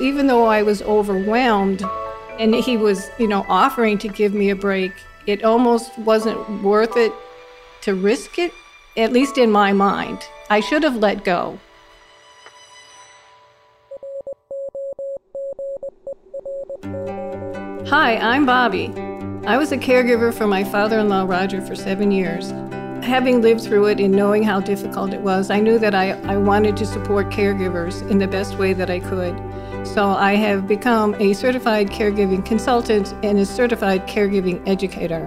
Even though I was overwhelmed and he was, you know, offering to give me a break, it almost wasn't worth it to risk it, at least in my mind. I should have let go. Hi, I'm Bobbi. I was a caregiver for my father in law, Roger, for seven years. Having lived through it and knowing how difficult it was, I knew that I, I wanted to support caregivers in the best way that I could. So I have become a certified caregiving consultant and a certified caregiving educator.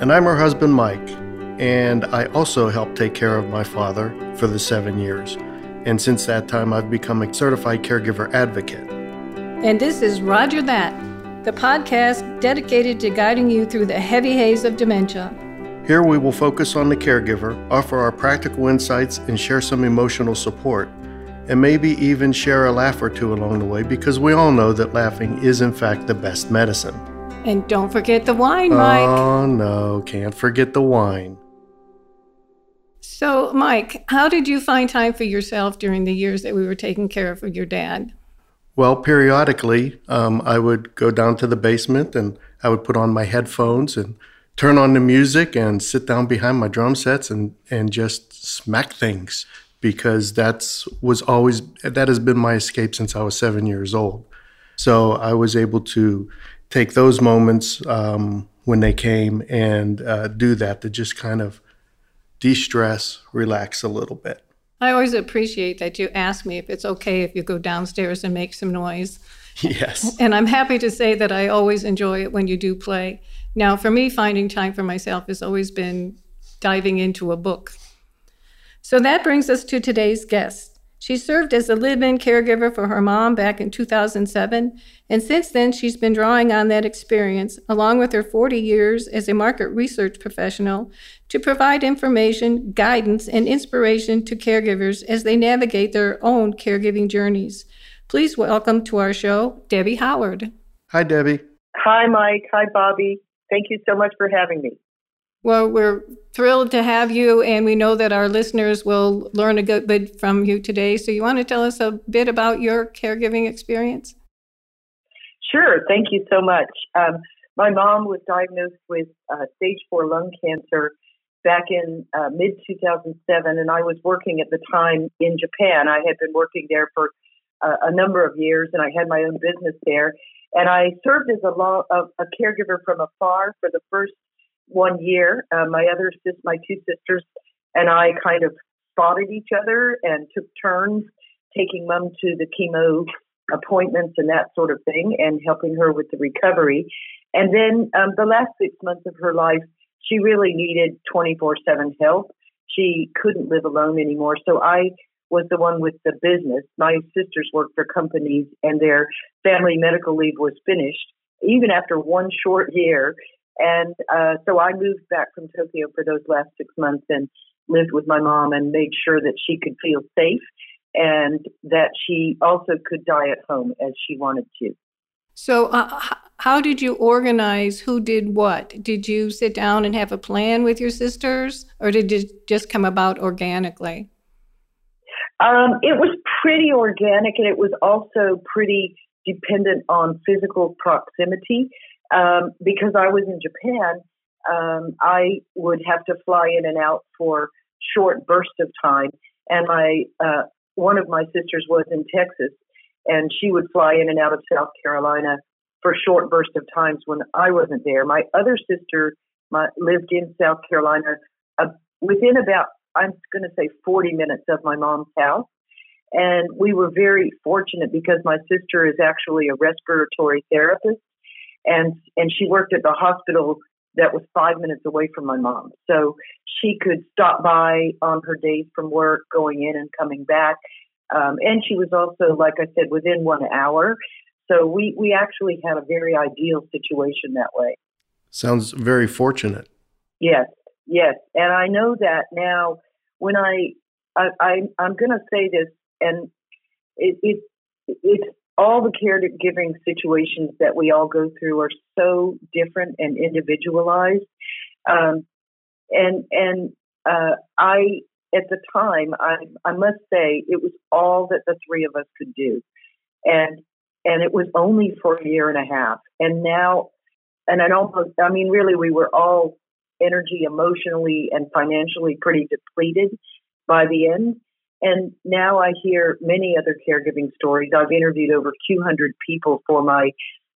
And I'm her husband, Mike, and I also helped take care of my father for the seven years. And since that time, I've become a certified caregiver advocate. And this is Rodger That, the podcast dedicated to guiding you through the heavy haze of dementia. Here we will focus on the caregiver, offer our practical insights, and share some emotional support, and maybe even share a laugh or two along the way because we all know that laughing is, in fact, the best medicine. And don't forget the wine, Mike. Oh, no, can't forget the wine. So, Mike, how did you find time for yourself during the years that we were taking care of your dad? Well, periodically, um, I would go down to the basement and I would put on my headphones and turn on the music and sit down behind my drum sets and, and just smack things because that's was always that has been my escape since I was seven years old. So I was able to take those moments um, when they came and uh, do that to just kind of de-stress, relax a little bit. I always appreciate that you ask me if it's okay if you go downstairs and make some noise. Yes. And I'm happy to say that I always enjoy it when you do play. Now, for me, finding time for myself has always been diving into a book. So that brings us to today's guest. She served as a live in caregiver for her mom back in 2007, and since then she's been drawing on that experience, along with her 40 years as a market research professional, to provide information, guidance, and inspiration to caregivers as they navigate their own caregiving journeys. Please welcome to our show Debbie Howard. Hi, Debbie. Hi, Mike. Hi, Bobbi. Thank you so much for having me. Well, we're thrilled to have you, and we know that our listeners will learn a good bit from you today. So, you want to tell us a bit about your caregiving experience? Sure. Thank you so much. Um, my mom was diagnosed with uh, stage four lung cancer back in uh, mid 2007, and I was working at the time in Japan. I had been working there for uh, a number of years, and I had my own business there. And I served as a, law, a, a caregiver from afar for the first one year. Uh, my other sis, my two sisters, and I kind of spotted each other and took turns taking mom to the chemo appointments and that sort of thing, and helping her with the recovery. And then um, the last six months of her life, she really needed 24 7 help. She couldn't live alone anymore. So I was the one with the business. My sisters worked for companies, and their family medical leave was finished even after one short year. And uh, so I moved back from Tokyo for those last six months and lived with my mom and made sure that she could feel safe and that she also could die at home as she wanted to. So, uh, how did you organize who did what? Did you sit down and have a plan with your sisters, or did it just come about organically? Um, it was pretty organic, and it was also pretty dependent on physical proximity um, because I was in Japan, um, I would have to fly in and out for short bursts of time. And my uh, one of my sisters was in Texas, and she would fly in and out of South Carolina for short bursts of times when I wasn't there. My other sister my, lived in South Carolina, uh, within about I'm going to say 40 minutes of my mom's house. And we were very fortunate because my sister is actually a respiratory therapist and and she worked at the hospital that was five minutes away from my mom. So she could stop by on her days from work, going in and coming back. Um, and she was also, like I said, within one hour. So we, we actually had a very ideal situation that way. Sounds very fortunate. Yes, yes. And I know that now when I, I, I I'm going to say this, and it, it, it's all the caregiving situations that we all go through are so different and individualized. Um, and and uh, I at the time, I, I must say, it was all that the three of us could do. And, and it was only for a year and a half. And now, and I almost, I mean, really, we were all energy emotionally and financially pretty depleted by the end. And now I hear many other caregiving stories. I've interviewed over 200 people for my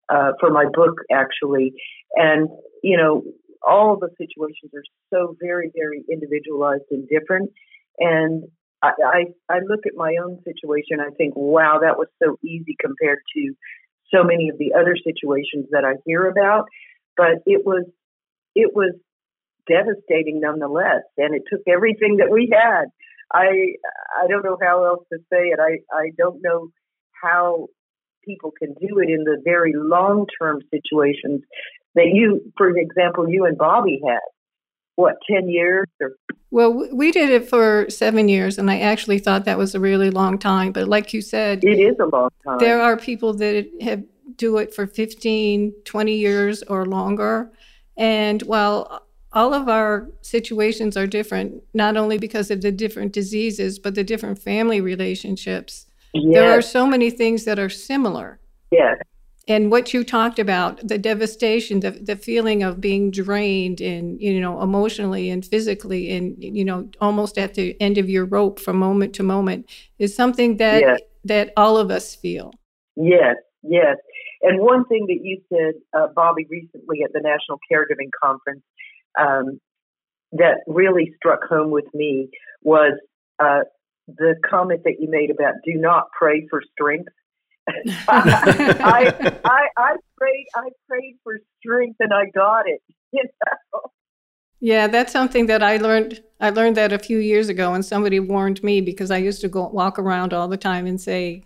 uh, for my book, actually, and you know, all the situations are so very, very individualized and different. And I, I, I look at my own situation. I think, wow, that was so easy compared to so many of the other situations that I hear about. But it was, it was devastating nonetheless, and it took everything that we had. I, I don't know how else to say it. I, I don't know how people can do it in the very long term situations that you, for example, you and Bobbi had. What, 10 years? Or? Well, we did it for seven years, and I actually thought that was a really long time. But like you said, it is a long time. There are people that have do it for 15, 20 years or longer. And while all of our situations are different, not only because of the different diseases, but the different family relationships. Yes. There are so many things that are similar. Yes. And what you talked about, the devastation, the, the feeling of being drained and, you know, emotionally and physically and, you know, almost at the end of your rope from moment to moment is something that, yes. that all of us feel. Yes, yes. And one thing that you said, uh, Bobbi, recently at the National Caregiving Conference um, that really struck home with me was uh, the comment that you made about do not pray for strength. I, I, I prayed I prayed for strength and I got it. You know? Yeah, that's something that I learned. I learned that a few years ago, and somebody warned me because I used to go walk around all the time and say,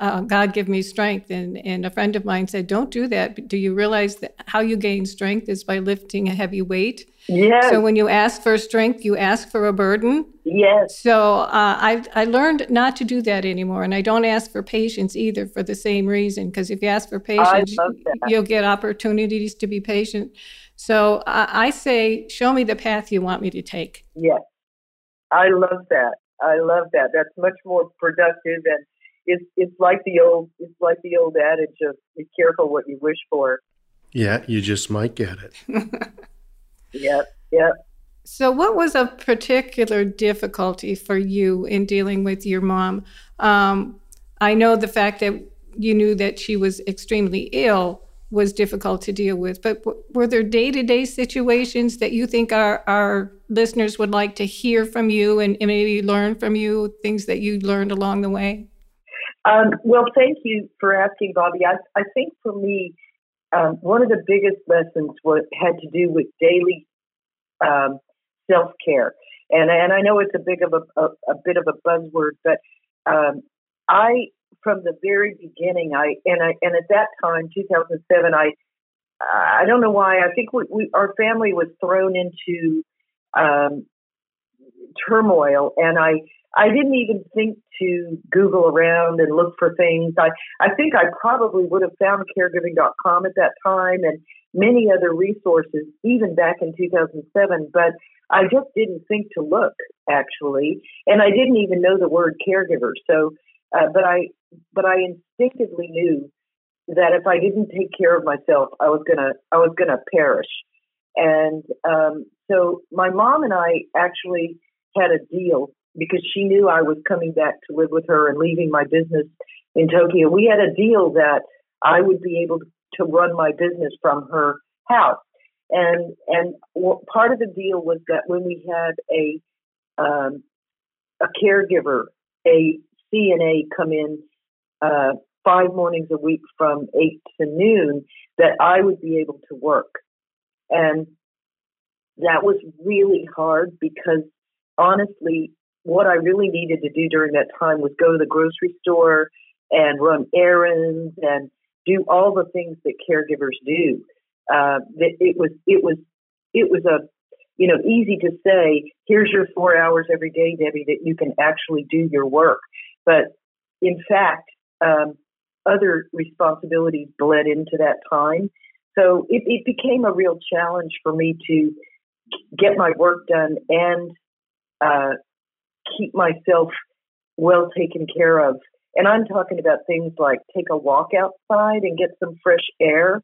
uh, God give me strength. And, and a friend of mine said, Don't do that. Do you realize that how you gain strength is by lifting a heavy weight? Yes. So when you ask for strength, you ask for a burden. Yes. So uh, I, I learned not to do that anymore. And I don't ask for patience either for the same reason. Because if you ask for patience, you'll get opportunities to be patient. So uh, I say, Show me the path you want me to take. Yes. I love that. I love that. That's much more productive and it's it's like the old it's like the old adage of be careful what you wish for. Yeah, you just might get it. yep, yep. So, what was a particular difficulty for you in dealing with your mom? Um, I know the fact that you knew that she was extremely ill was difficult to deal with, but w- were there day to day situations that you think our, our listeners would like to hear from you and, and maybe learn from you, things that you learned along the way? Um, well, thank you for asking, Bobbi. I, I think for me, um, one of the biggest lessons was, had to do with daily um, self care, and and I know it's a big of a, a, a bit of a buzzword, but um, I from the very beginning, I and I and at that time, 2007, I I don't know why. I think we, we our family was thrown into um, turmoil, and I I didn't even think to Google around and look for things. I, I think I probably would have found caregiving.com at that time and many other resources, even back in 2007, but I just didn't think to look actually. And I didn't even know the word caregiver. So, uh, but I, but I instinctively knew that if I didn't take care of myself, I was gonna, I was gonna perish. And um, so my mom and I actually had a deal because she knew I was coming back to live with her and leaving my business in Tokyo. We had a deal that I would be able to run my business from her house. And and part of the deal was that when we had a um, a caregiver, a CNA come in uh, five mornings a week from eight to noon, that I would be able to work. And that was really hard because honestly, what I really needed to do during that time was go to the grocery store and run errands and do all the things that caregivers do. Uh, that it was it was it was a you know easy to say here's your four hours every day, Debbie, that you can actually do your work, but in fact, um, other responsibilities bled into that time. So it, it became a real challenge for me to get my work done and uh, keep myself well taken care of. And I'm talking about things like take a walk outside and get some fresh air.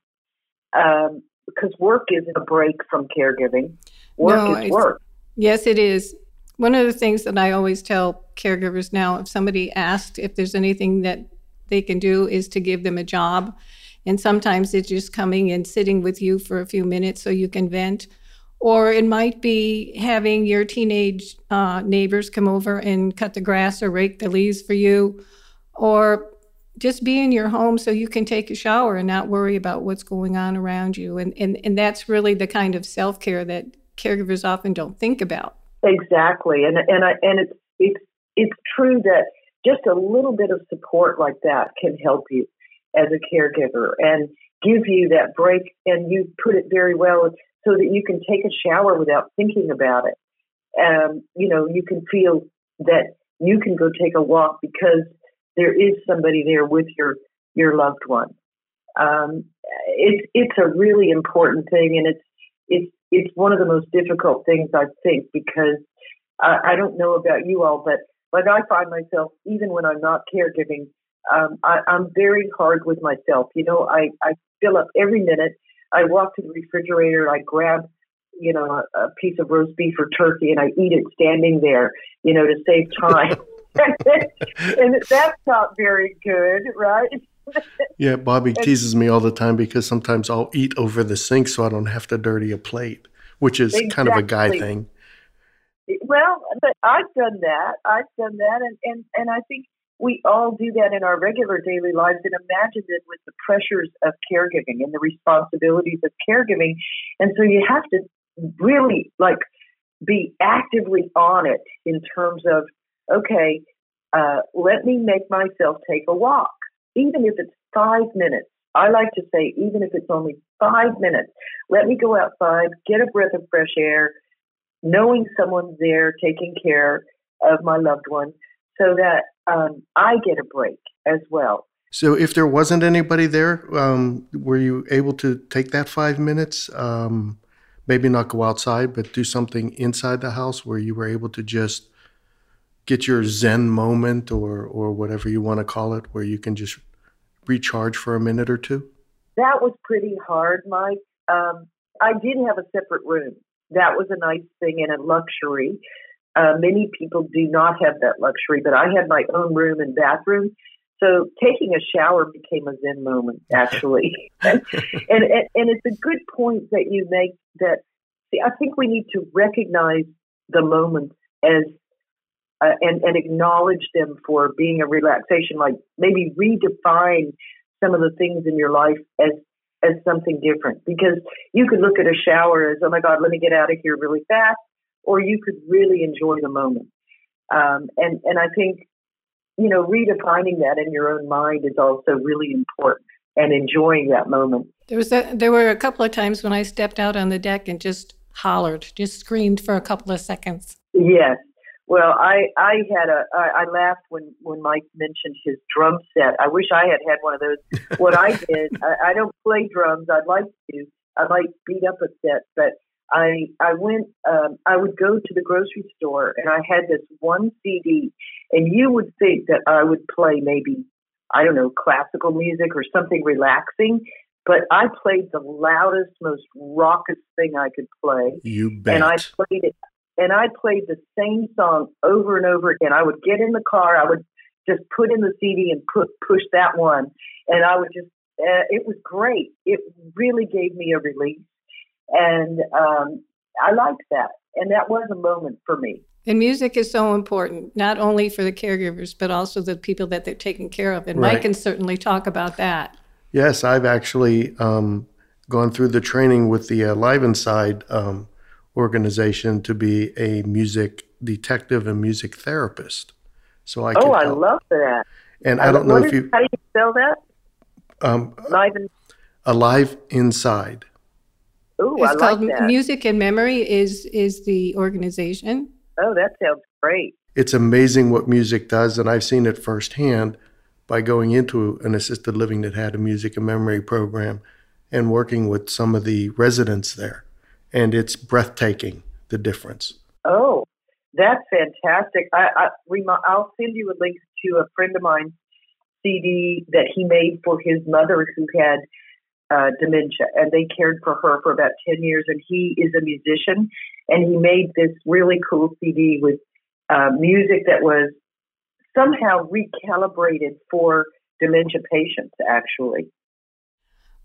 Um, because work isn't a break from caregiving. Work no, is work. Yes, it is. One of the things that I always tell caregivers now, if somebody asks if there's anything that they can do, is to give them a job. And sometimes it's just coming and sitting with you for a few minutes so you can vent. Or it might be having your teenage uh, neighbors come over and cut the grass or rake the leaves for you. Or just be in your home so you can take a shower and not worry about what's going on around you. And, and, and that's really the kind of self care that caregivers often don't think about. Exactly. And, and, I, and it's, it's, it's true that just a little bit of support like that can help you as a caregiver and give you that break. And you put it very well so that you can take a shower without thinking about it. Um, you know, you can feel that you can go take a walk because there is somebody there with your your loved one. Um, it's it's a really important thing, and it's it's it's one of the most difficult things I think because I, I don't know about you all, but like I find myself even when I'm not caregiving, um, I, I'm very hard with myself. You know, I I fill up every minute. I walk to the refrigerator. I grab you know a, a piece of roast beef or turkey, and I eat it standing there. You know, to save time. and that's not very good, right? yeah, Bobbi teases me all the time because sometimes I'll eat over the sink so I don't have to dirty a plate, which is exactly. kind of a guy thing. Well, but I've done that. I've done that, and and and I think we all do that in our regular daily lives. And imagine it with the pressures of caregiving and the responsibilities of caregiving, and so you have to really like be actively on it in terms of okay, uh, let me make myself take a walk, even if it's five minutes. I like to say, even if it's only five minutes, let me go outside, get a breath of fresh air, knowing someone's there taking care of my loved one so that um, I get a break as well. So, if there wasn't anybody there, um, were you able to take that five minutes? Um, maybe not go outside, but do something inside the house where you were able to just get your zen moment or or whatever you want to call it where you can just recharge for a minute or two that was pretty hard mike um, i did have a separate room that was a nice thing and a luxury uh, many people do not have that luxury but i had my own room and bathroom. So taking a shower became a zen moment actually. And, and, and it's a good point that you make that see i think we need to recognize the moments as uh, and, and acknowledge them for being a relaxation, like maybe redefine some of the things in your life as as something different. Because you could look at a shower as, oh my God, let me get out of here really fast, or you could really enjoy the moment. Um, and and I think you know redefining that in your own mind is also really important, and enjoying that moment. There was a, there were a couple of times when I stepped out on the deck and just hollered, just screamed for a couple of seconds. Yes, well, I I had a I, I laughed when when Mike mentioned his drum set. I wish I had had one of those. what I did, I, I don't play drums. I'd like to. I might beat up a set, but I I went. Um, I would go to the grocery store and I had this one CD, and you would think that I would play maybe I don't know classical music or something relaxing, but I played the loudest, most raucous thing I could play. You bet. And I played it and I played the same song over and over again. I would get in the car, I would just put in the CD and put push that one, and I would just. Uh, it was great. It really gave me a release, and um, I liked that. And that was a moment for me. And music is so important, not only for the caregivers, but also the people that they're taking care of. And right. Mike can certainly talk about that. Yes, I've actually um, gone through the training with the uh, Live Inside um, organization to be a music detective and music therapist. So I oh, I love that. And I, I don't know if you how do you spell that? Um, Live in- alive inside. Oh, it's I called like that. Music and Memory is is the organization. Oh, that sounds great. It's amazing what music does, and I've seen it firsthand by going into an assisted living that had a music and memory program and working with some of the residents there and it's breathtaking the difference. Oh, That's fantastic. I, I I'll send you a link to a friend of mine's CD that he made for his mother who had uh, dementia, and they cared for her for about ten years. And he is a musician, and he made this really cool CD with uh, music that was somehow recalibrated for dementia patients. Actually,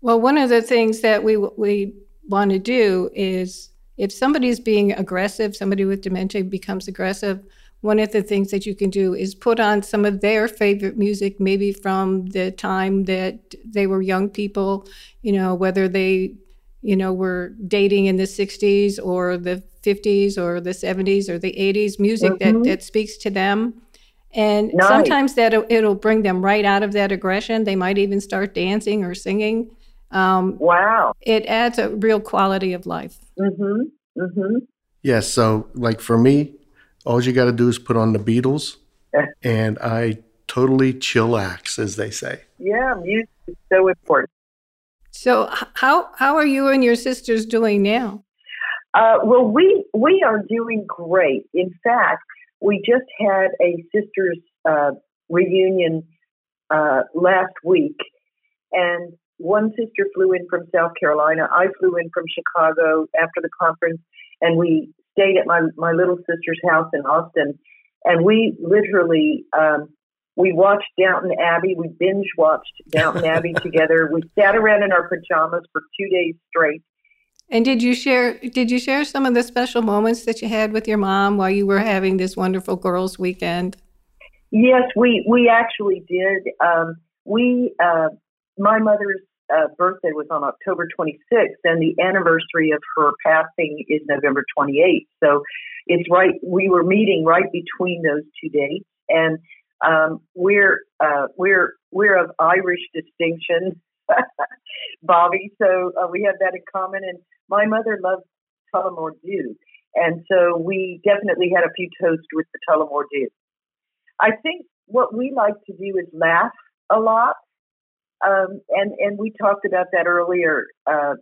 well, one of the things that we we want to do is if somebody's being aggressive, somebody with dementia becomes aggressive, one of the things that you can do is put on some of their favorite music, maybe from the time that they were young people, you know, whether they, you know, were dating in the 60s or the 50s or the 70s or the 80s, music mm-hmm. that, that speaks to them. And nice. sometimes that it'll bring them right out of that aggression. They might even start dancing or singing. Um, wow. It adds a real quality of life. Mm-hmm. Mm-hmm. Yes. so, like for me, all you got to do is put on the Beatles, and I totally chillax, as they say. Yeah, music is so important. So, how how are you and your sisters doing now? Uh, well, we we are doing great. In fact, we just had a sisters uh, reunion uh, last week, and one sister flew in from South Carolina. I flew in from Chicago after the conference, and we stayed at my my little sister's house in Austin, and we literally um, we watched Downton Abbey. We binge watched Downton Abbey together. We sat around in our pajamas for two days straight. And did you share did you share some of the special moments that you had with your mom while you were having this wonderful girls' weekend? Yes, we we actually did. Um, we uh, my mother's uh, birthday was on October 26th, and the anniversary of her passing is November 28th. So it's right. We were meeting right between those two dates, and um, we're uh, we're we're of Irish distinction, Bobbi. So uh, we have that in common. And my mother loved Tullamore Dew, and so we definitely had a few toasts with the Tullamore Dew. I think what we like to do is laugh a lot um, and and we talked about that earlier uh,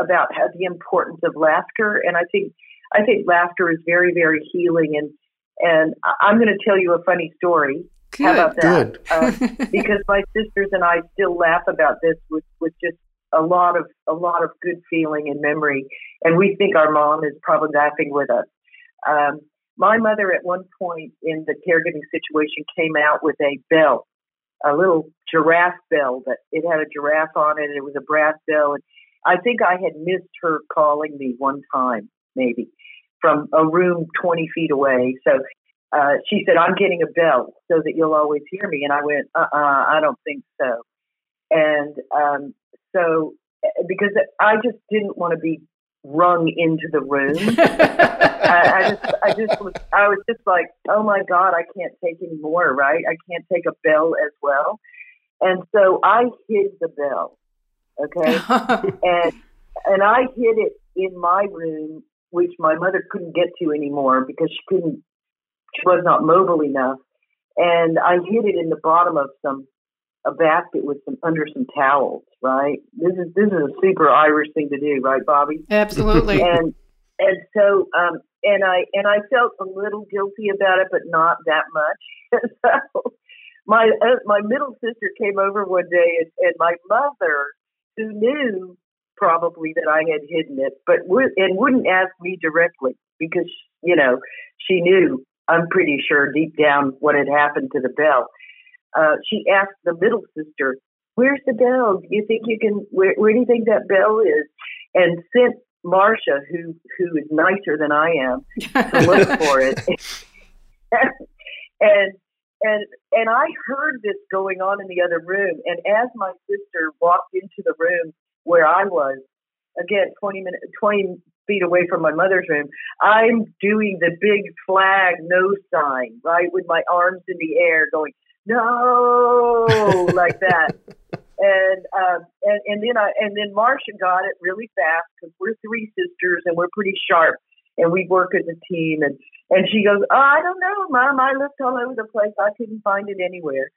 about how the importance of laughter, and I think I think laughter is very very healing. And and I'm going to tell you a funny story. Good. How about that? uh, because my sisters and I still laugh about this with with just a lot of a lot of good feeling and memory, and we think our mom is probably laughing with us. Um, my mother, at one point in the caregiving situation, came out with a bell a little giraffe bell that it had a giraffe on it. It was a brass bell, and I think I had missed her calling me one time, maybe from a room 20 feet away. So uh, she said, "I'm getting a bell so that you'll always hear me." And I went, "Uh, uh I don't think so." And um, so because I just didn't want to be rung into the room. I, I just, I just was, I was just like, oh my god, I can't take any more, right? I can't take a bell as well, and so I hid the bell, okay, and and I hid it in my room, which my mother couldn't get to anymore because she couldn't, she was not mobile enough, and I hid it in the bottom of some a basket with some under some towels, right? This is this is a super Irish thing to do, right, Bobbi? Absolutely. and and so um and I and I felt a little guilty about it, but not that much. so my uh, my middle sister came over one day, and, and my mother, who knew probably that I had hidden it, but would and wouldn't ask me directly because you know she knew I'm pretty sure deep down what had happened to the bell uh, she asked the middle sister, "Where's the bell? Do you think you can? Where, where do you think that bell is?" And sent Marcia, who who is nicer than I am, to look for it. and and and I heard this going on in the other room. And as my sister walked into the room where I was, again, twenty minutes, twenty feet away from my mother's room, I'm doing the big flag no sign, right, with my arms in the air, going, no, like that. And, um, and and then I and then Marcia got it really fast because we're three sisters and we're pretty sharp and we work as a team and and she goes, oh, I don't know, Mom. I looked all over the place. I couldn't find it anywhere.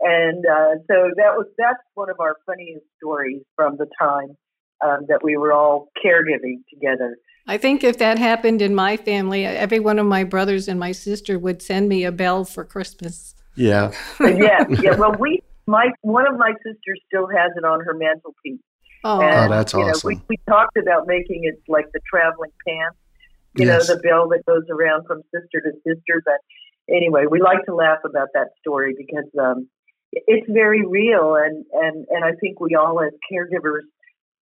And uh, so that was that's one of our funniest stories from the time um, that we were all caregiving together. I think if that happened in my family, every one of my brothers and my sister would send me a bell for Christmas. Yeah. yeah, yeah. Well, we, my one of my sisters still has it on her mantelpiece. Oh, Oh, that's you know, awesome. we, we talked about making it like the traveling pants, you Yes. know, the bell that goes around from sister to sister. But anyway, we like to laugh about that story because um, it's very real, and and and I think we all as caregivers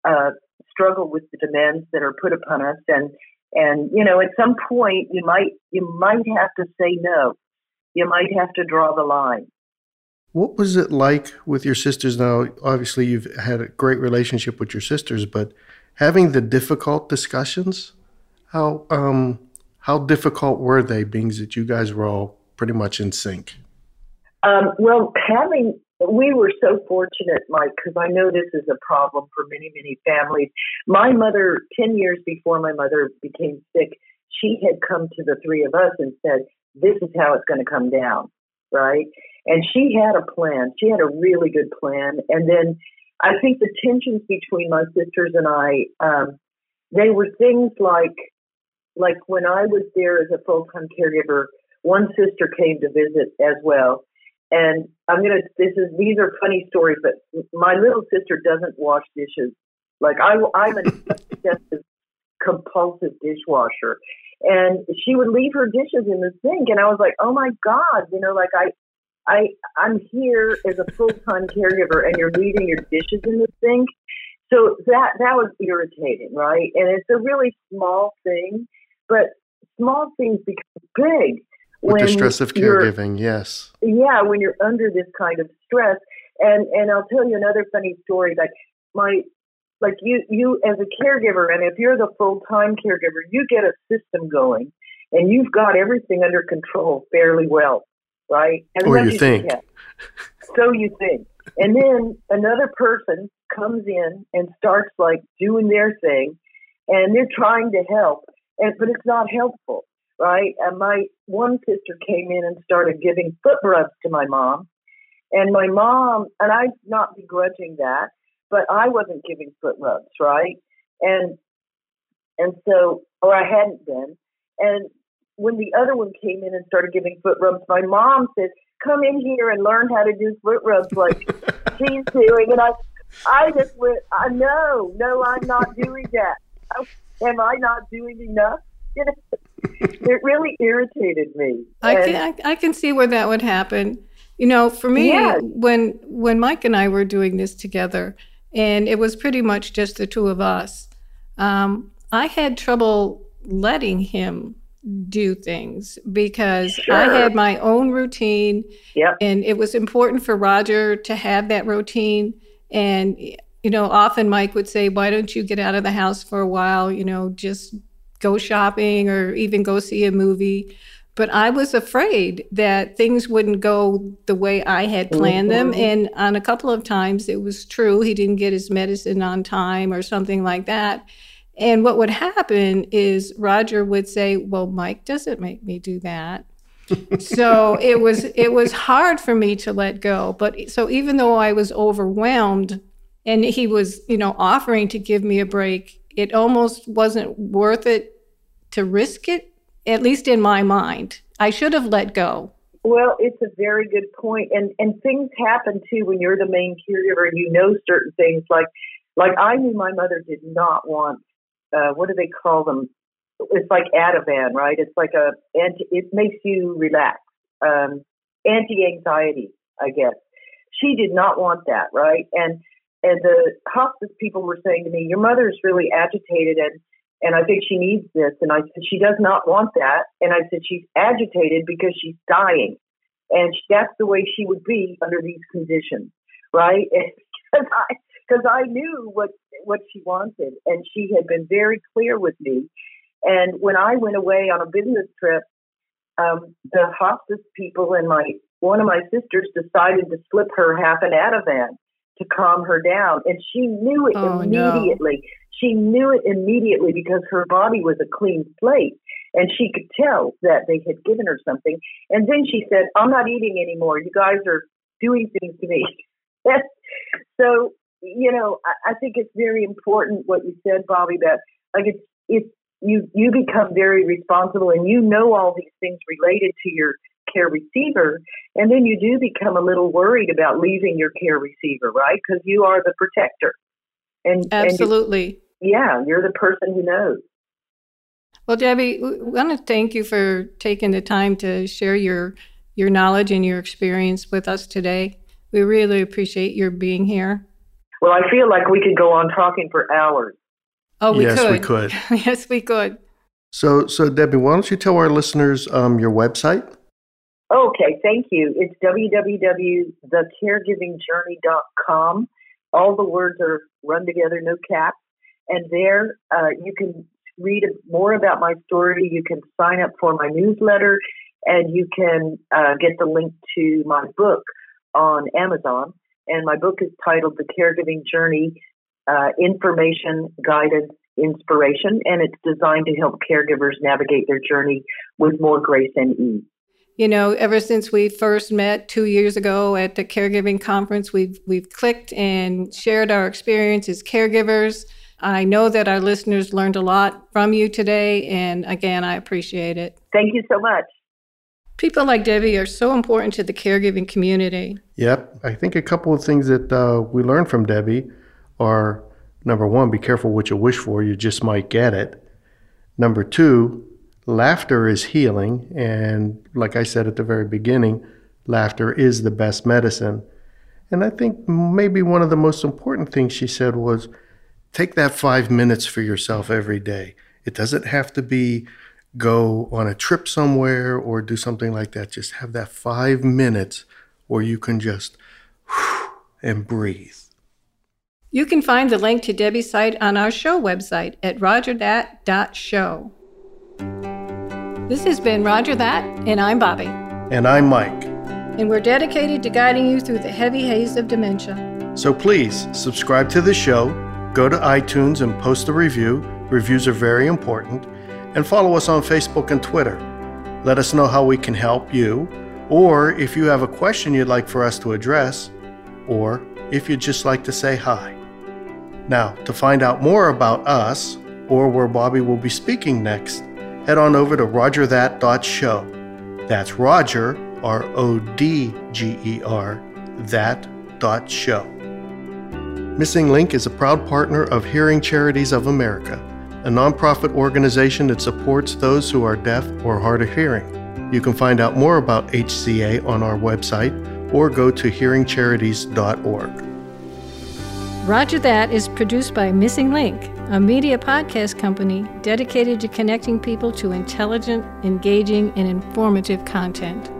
uh, struggle with the demands that are put upon us, and and you know, at some point you might you might have to say no, you might have to draw the line. What was it like with your sisters? Now, obviously, you've had a great relationship with your sisters, but having the difficult discussions, how um, how difficult were they? Being that you guys were all pretty much in sync. Um, well, having we were so fortunate, Mike, because I know this is a problem for many, many families. My mother, ten years before my mother became sick, she had come to the three of us and said, "This is how it's going to come down." Right, and she had a plan. She had a really good plan, and then I think the tensions between my sisters and I, um, they were things like, like when I was there as a full time caregiver, one sister came to visit as well. And I'm gonna. This is these are funny stories, but my little sister doesn't wash dishes. Like I, I'm obsessive, compulsive dishwasher, and she would leave her dishes in the sink, and I was like, oh my god, you know, like I, I, I'm here as a full time caregiver, and you're leaving your dishes in the sink. So that that was irritating, right? And it's a really small thing, but small things become big With the stress of caregiving, yes. yeah, when you're under this kind of stress. And and I'll tell you another funny story. Like my like you you as a caregiver, and if you're the full time caregiver, you get a system going, and you've got everything under control fairly well, right? As Or you think. So you think. And then another person comes in and starts like doing their thing, and they're trying to help, and but it's not helpful right? And my one sister came in and started giving foot rubs to my mom. And my mom, and I'm not begrudging that, but I wasn't giving foot rubs, right? And and so, or I hadn't been. And when the other one came in and started giving foot rubs, my mom said, "Come in here and learn how to do foot rubs like she's doing." And I, I just went, "I no, no, I'm not doing that. Oh, Am I not doing enough?" You know, it really irritated me. I can I, I can see where that would happen. You know, for me, Yes. when when Mike and I were doing this together, and it was pretty much just the two of us, um, I had trouble letting him do things because I had my own routine, Yep. and it was important for Roger to have that routine. And you know, often Mike would say, "Why don't you get out of the house for a while? You know, just go shopping or even go see a movie." But I was afraid that things wouldn't go the way I had planned them. Mm-hmm. And on a couple of times, it was true. He didn't get his medicine on time or something like that. And what would happen is Roger would say, "Well, Mike doesn't make me do that." so it was it was hard for me to let go. But so even though I was overwhelmed and he was, you know, offering to give me a break, it almost wasn't worth it to risk it, at least in my mind. I should have let go. Well, it's a very good point, and and things happen too when you're the main caregiver and you know certain things. Like like I knew my mother did not want uh, what do they call them? It's like Ativan, right? It's like a anti. It makes you relax, um, anti-anxiety, I guess. She did not want that, right? And and the hospice people were saying to me, "Your mother's really agitated and." And I think she needs this. And I said, she does not want that. And I said, she's agitated because she's dying. And that's the way she would be under these conditions, right? Because I, cause I knew what, what she wanted. And she had been very clear with me. And when I went away on a business trip, um, the hospice people and my one of my sisters decided to slip her half an Ativan to calm her down. And she knew it Oh, no. She knew it immediately because her body was a clean slate. And she could tell that they had given her something. And then she said, I'm not eating anymore. You guys are doing things to me. so, you know, I, I think it's very important what you said, Bobbi, that like it's it's you you become very responsible and you know all these things related to your care receiver and then you do become a little worried about leaving your care receiver right because you are the protector and absolutely and yeah you're the person who knows well debbie we want to thank you for taking the time to share your your knowledge and your experience with us today we really appreciate your being here well i feel like we could go on talking for hours Oh, we yes, could. we could. yes, we could. So, so Debbie, why don't you tell our listeners um, your website? Okay, thank you. It's www.thecaregivingjourney.com. All the words are run together, no caps. And there uh, you can read more about my story. You can sign up for my newsletter, and you can uh, get the link to my book on Amazon. And my book is titled The Caregiving Journey uh, information, guidance, inspiration, and it's designed to help caregivers navigate their journey with more grace and ease. You know, ever since we first met two years ago at the caregiving conference, we've we've clicked and shared our experience as caregivers. I know that our listeners learned a lot from you today, and again, I appreciate it. Thank you so much. People like Debbie are so important to the caregiving community. Yep, I think a couple of things that uh, we learned from Debbie are number one, be careful what you wish for, you just might get it. Number two, laughter is healing. And like I said at the very beginning, laughter is the best medicine. And I think maybe one of the most important things she said was take that five minutes for yourself every day. It doesn't have to be go on a trip somewhere or do something like that. Just have that five minutes where you can just and breathe. You can find the link to Debbie's site on our show website at rodgerthat.show. This has been Rodger That, and I'm Bobbi. And I'm Mike. And we're dedicated to guiding you through the heavy haze of dementia. So please subscribe to the show, go to iTunes and post a review. Reviews are very important. And follow us on Facebook and Twitter. Let us know how we can help you, or if you have a question you'd like for us to address, or if you'd just like to say hi. Now, to find out more about us or where Bobbi will be speaking next, head on over to rodgerthat.show. That's Rodger, R O D G E R, that dot show. Missing Link is a proud partner of Hearing Charities of America, a nonprofit organization that supports those who are deaf or hard of hearing. You can find out more about HCA on our website or go to hearingcharities.org. Rodger That is produced by Missing Link, a media podcast company dedicated to connecting people to intelligent, engaging, and informative content.